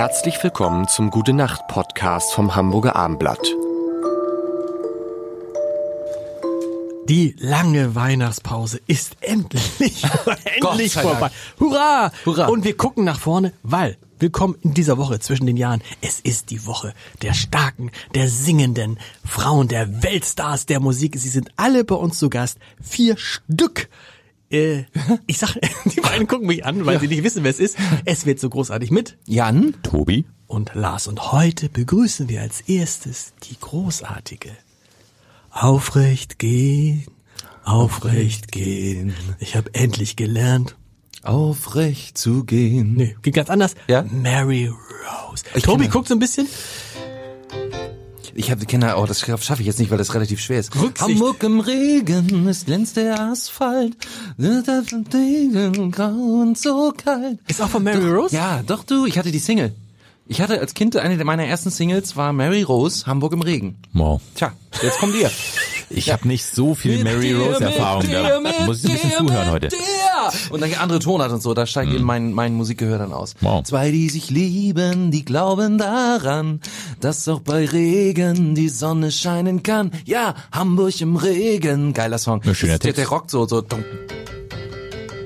Herzlich willkommen zum Gute Nacht Podcast vom Hamburger Armblatt. Die lange Weihnachtspause ist endlich, endlich vorbei. Hurra! Hurra! Und wir gucken nach vorne, weil willkommen in dieser Woche zwischen den Jahren. Es ist die Woche der starken, der singenden Frauen, der Weltstars der Musik. Sie sind alle bei uns zu Gast. Vier Stück. Äh, ich sag, die beiden gucken mich an, weil sie nicht wissen, wer es ist. Es wird so großartig mit Jan? Tobi? und Lars. Und heute begrüßen wir als erstes die großartige Aufrecht gehen, aufrecht gehen. Ich habe endlich gelernt. Aufrecht zu gehen. Nee, geht ganz anders. Ja? Mary Rose. Ich Tobi guckt so ein bisschen. Ich habe kenne oh, das schaffe ich jetzt nicht, weil das relativ schwer ist. Rücksicht. Hamburg im Regen, es glänzt der Asphalt. Grau und so kalt. Ist auch von Mary Rose? Ja, doch du, ich hatte die Single. Ich hatte als Kind eine meiner ersten Singles war Mary Rose, Hamburg im Regen. Wow. Tja, jetzt kommt ihr. Ich habe nicht so viel Mary Rose Erfahrung. Da muss ich ein bisschen zuhören heute. Und dann andere Tonart und so, da steigt eben mein, mein Musikgehör dann aus. Wow. Zwei, die sich lieben, die glauben daran, dass auch bei Regen die Sonne scheinen kann. Ja, Hamburg im Regen. Geiler Song. Ja, schöner Das- der, Text. der rockt so, so.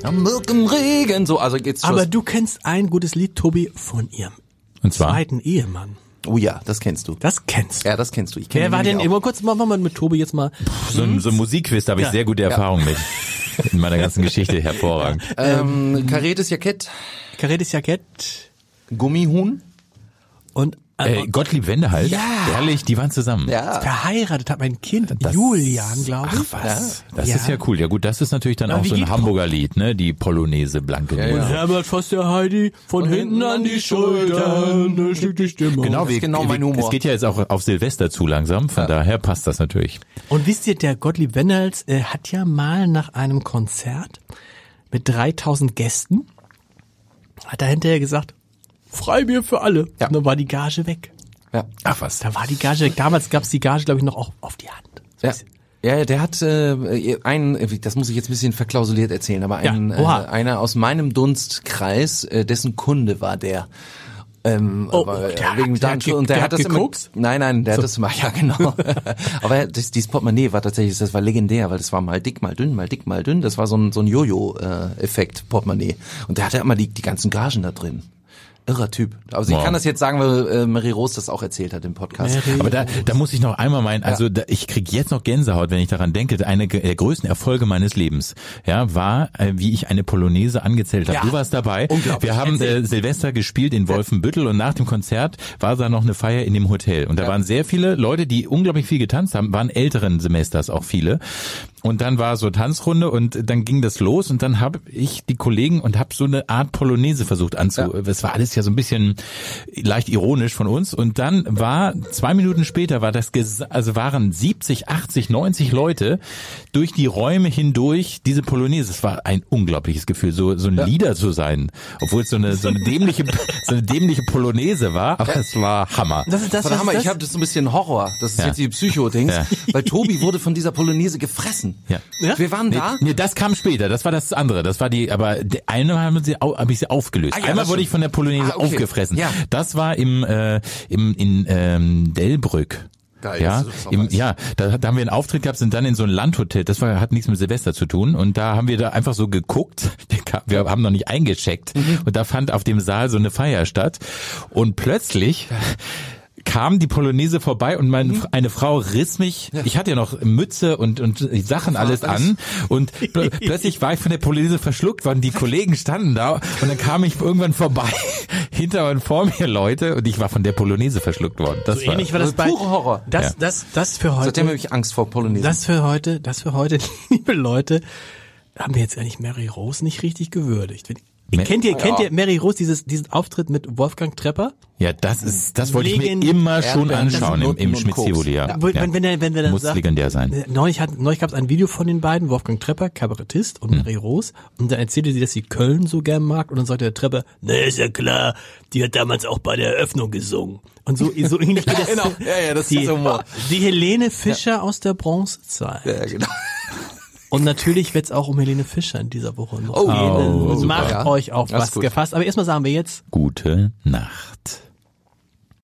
Hamburg im Regen. So, also geht's Aber los. du kennst ein gutes Lied, Tobi, von ihrem Und zwar? zweiten Ehemann. Oh ja, das kennst du. Das kennst du. Ja, das kennst du. Ich kenn Wer war denn, mal kurz, machen wir mal mit Tobi jetzt mal. So ein, so ein Musikquiz, da habe ich Ja. sehr gute Erfahrung mit. In meiner ganzen Geschichte hervorragend. Ähm, kariertes Jackett, Karettes Jackett Gummihuhn. und äh, Äh, Gottlieb Wendehals, Ja. ehrlich, die waren zusammen. Ja. verheiratet hat mein Kind, Das- Julian, glaube ich. Ach was, das Ja. ist ja cool. Ja gut, das ist natürlich dann Aber auch so ein Hamburger Lied, ne? Die Polonaise Blanke Ja, ja. Herbert fasst der Heidi von, hinten an die Schultern, da schlägt die Stimme. Genau, wie, genau mein Humor. Es geht ja jetzt auch auf Silvester zu langsam, von daher passt das natürlich. Und wisst ihr, der Gottlieb Wendels äh, hat ja mal nach einem Konzert mit 3000 Gästen, hat er hinterher gesagt, Freibier für alle. Ja. Und dann war die Gage weg. Ja. Ach was. Da war die Gage weg. Damals gab's die Gage, glaube ich, noch auf, auf die Hand. So Ja. Ja, der hat äh, einen, das muss ich jetzt ein bisschen verklausuliert erzählen, aber ein, Ja, äh, einer aus meinem Dunstkreis, äh, dessen Kunde war der. Ähm, Oh, aber, äh, der wegen der hat ge- und der, der hat hat das immer, gekokst? nein, nein, der hat das immer, ja genau. aber er- das, dieses Portemonnaie war tatsächlich, das war legendär, weil das war mal dick, mal dünn, mal dick, mal dünn. Das war so ein so ein Jojo-Effekt Portemonnaie und der hatte immer die die ganzen Gagen da drin. Irrer Typ. Also ich Wow. kann das jetzt sagen, weil äh, Marie Rose das auch erzählt hat im Podcast. Mary Aber da, da muss ich noch einmal meinen, also da, ich krieg jetzt noch Gänsehaut, wenn ich daran denke. Eine der größten Erfolge meines Lebens, ja, war, äh, wie ich eine Polonaise angezählt habe. Ja. Du warst dabei. Unglaublich. Wir haben äh, Silvester gespielt in Wolfenbüttel und nach dem Konzert war da noch eine Feier in dem Hotel. Und da waren sehr viele Leute, die unglaublich viel getanzt haben, waren älteren Semesters auch viele. Und dann war so Tanzrunde und dann ging das los und dann habe ich die Kollegen und habe so eine Art Polonaise versucht anzu. Das war alles ja so ein bisschen leicht ironisch von uns. Und dann war zwei Minuten später war das also waren 70, 80, 90 Leute durch die Räume hindurch diese Polonaise. Es war ein unglaubliches Gefühl, so so ein Leader zu sein, obwohl es so eine so eine dämliche so eine dämliche Polonaise war, aber es war Hammer. Das ist das, Von was Hammer, ist ich das? habe das so ein bisschen Horror. Das ist Ja. jetzt die Psycho-Dings. Ja. Weil Tobi wurde von dieser Polonaise gefressen. Ja. Ja? Wir waren Nee, da. nee, das kam später. Das war das andere. Das war die, aber eine haben sie, au- hab ich sie aufgelöst. Ah, ja, Einmal wurde ich von der Polonaise Ah, okay. aufgefressen. Ja. Das war im, äh, im in ähm, Delbrück. Geil, ja, im, was. ja, da, da haben wir einen Auftritt gehabt, sind dann in so ein Landhotel. Das war, hat nichts mit Silvester zu tun. Und da haben wir da einfach so geguckt. Wir haben noch nicht eingecheckt. Mhm. Und da fand auf dem Saal so eine Feier statt. Und plötzlich kam die Polonaise vorbei und meine, Mhm. eine Frau riss mich, ich hatte ja noch Mütze und, und Sachen alles an und pl plötzlich war ich von der Polonaise verschluckt worden, die Kollegen standen da und dann kam ich irgendwann vorbei, hinter und vor mir Leute und ich war von der Polonaise verschluckt worden. Das So ähnlich war das bei, pure Horror. das, Ja. das, das für heute. Seitdem habe ich Angst vor Polonaise. Das für heute, das für heute, liebe Leute, haben wir jetzt eigentlich Mary Rose nicht richtig gewürdigt. Wenn- kennt ihr, kennt ihr Mary Rose dieses, diesen Auftritt mit Wolfgang Trepper? Ja, das ist, das wollte ich mir Legend- immer schon Erdbeeren, anschauen im, im und Schmitz-Tivoli, ja. Ja. Wenn, wenn, er, wenn wir dann Muss sagt, legendär sein. äh, Neulich, hat, neulich gab es ein Video von den beiden, Wolfgang Trepper, Kabarettist Hm. und Mary Rose. Und dann erzählte sie, dass sie Köln so gern mag. Und dann sagte der Trepper, na ist ja klar, die hat damals auch bei der Eröffnung gesungen. Und so, so ähnlich geht das. genau. Ja, ja, das ist die, Humor. die Helene Fischer aus der Bronzezeit. ja, genau. Und natürlich wird's auch um Helene Fischer in dieser Woche noch Oh, gehen. oh, Macht ja. euch auf Das was gefasst. Aber erstmal sagen wir jetzt Gute Nacht.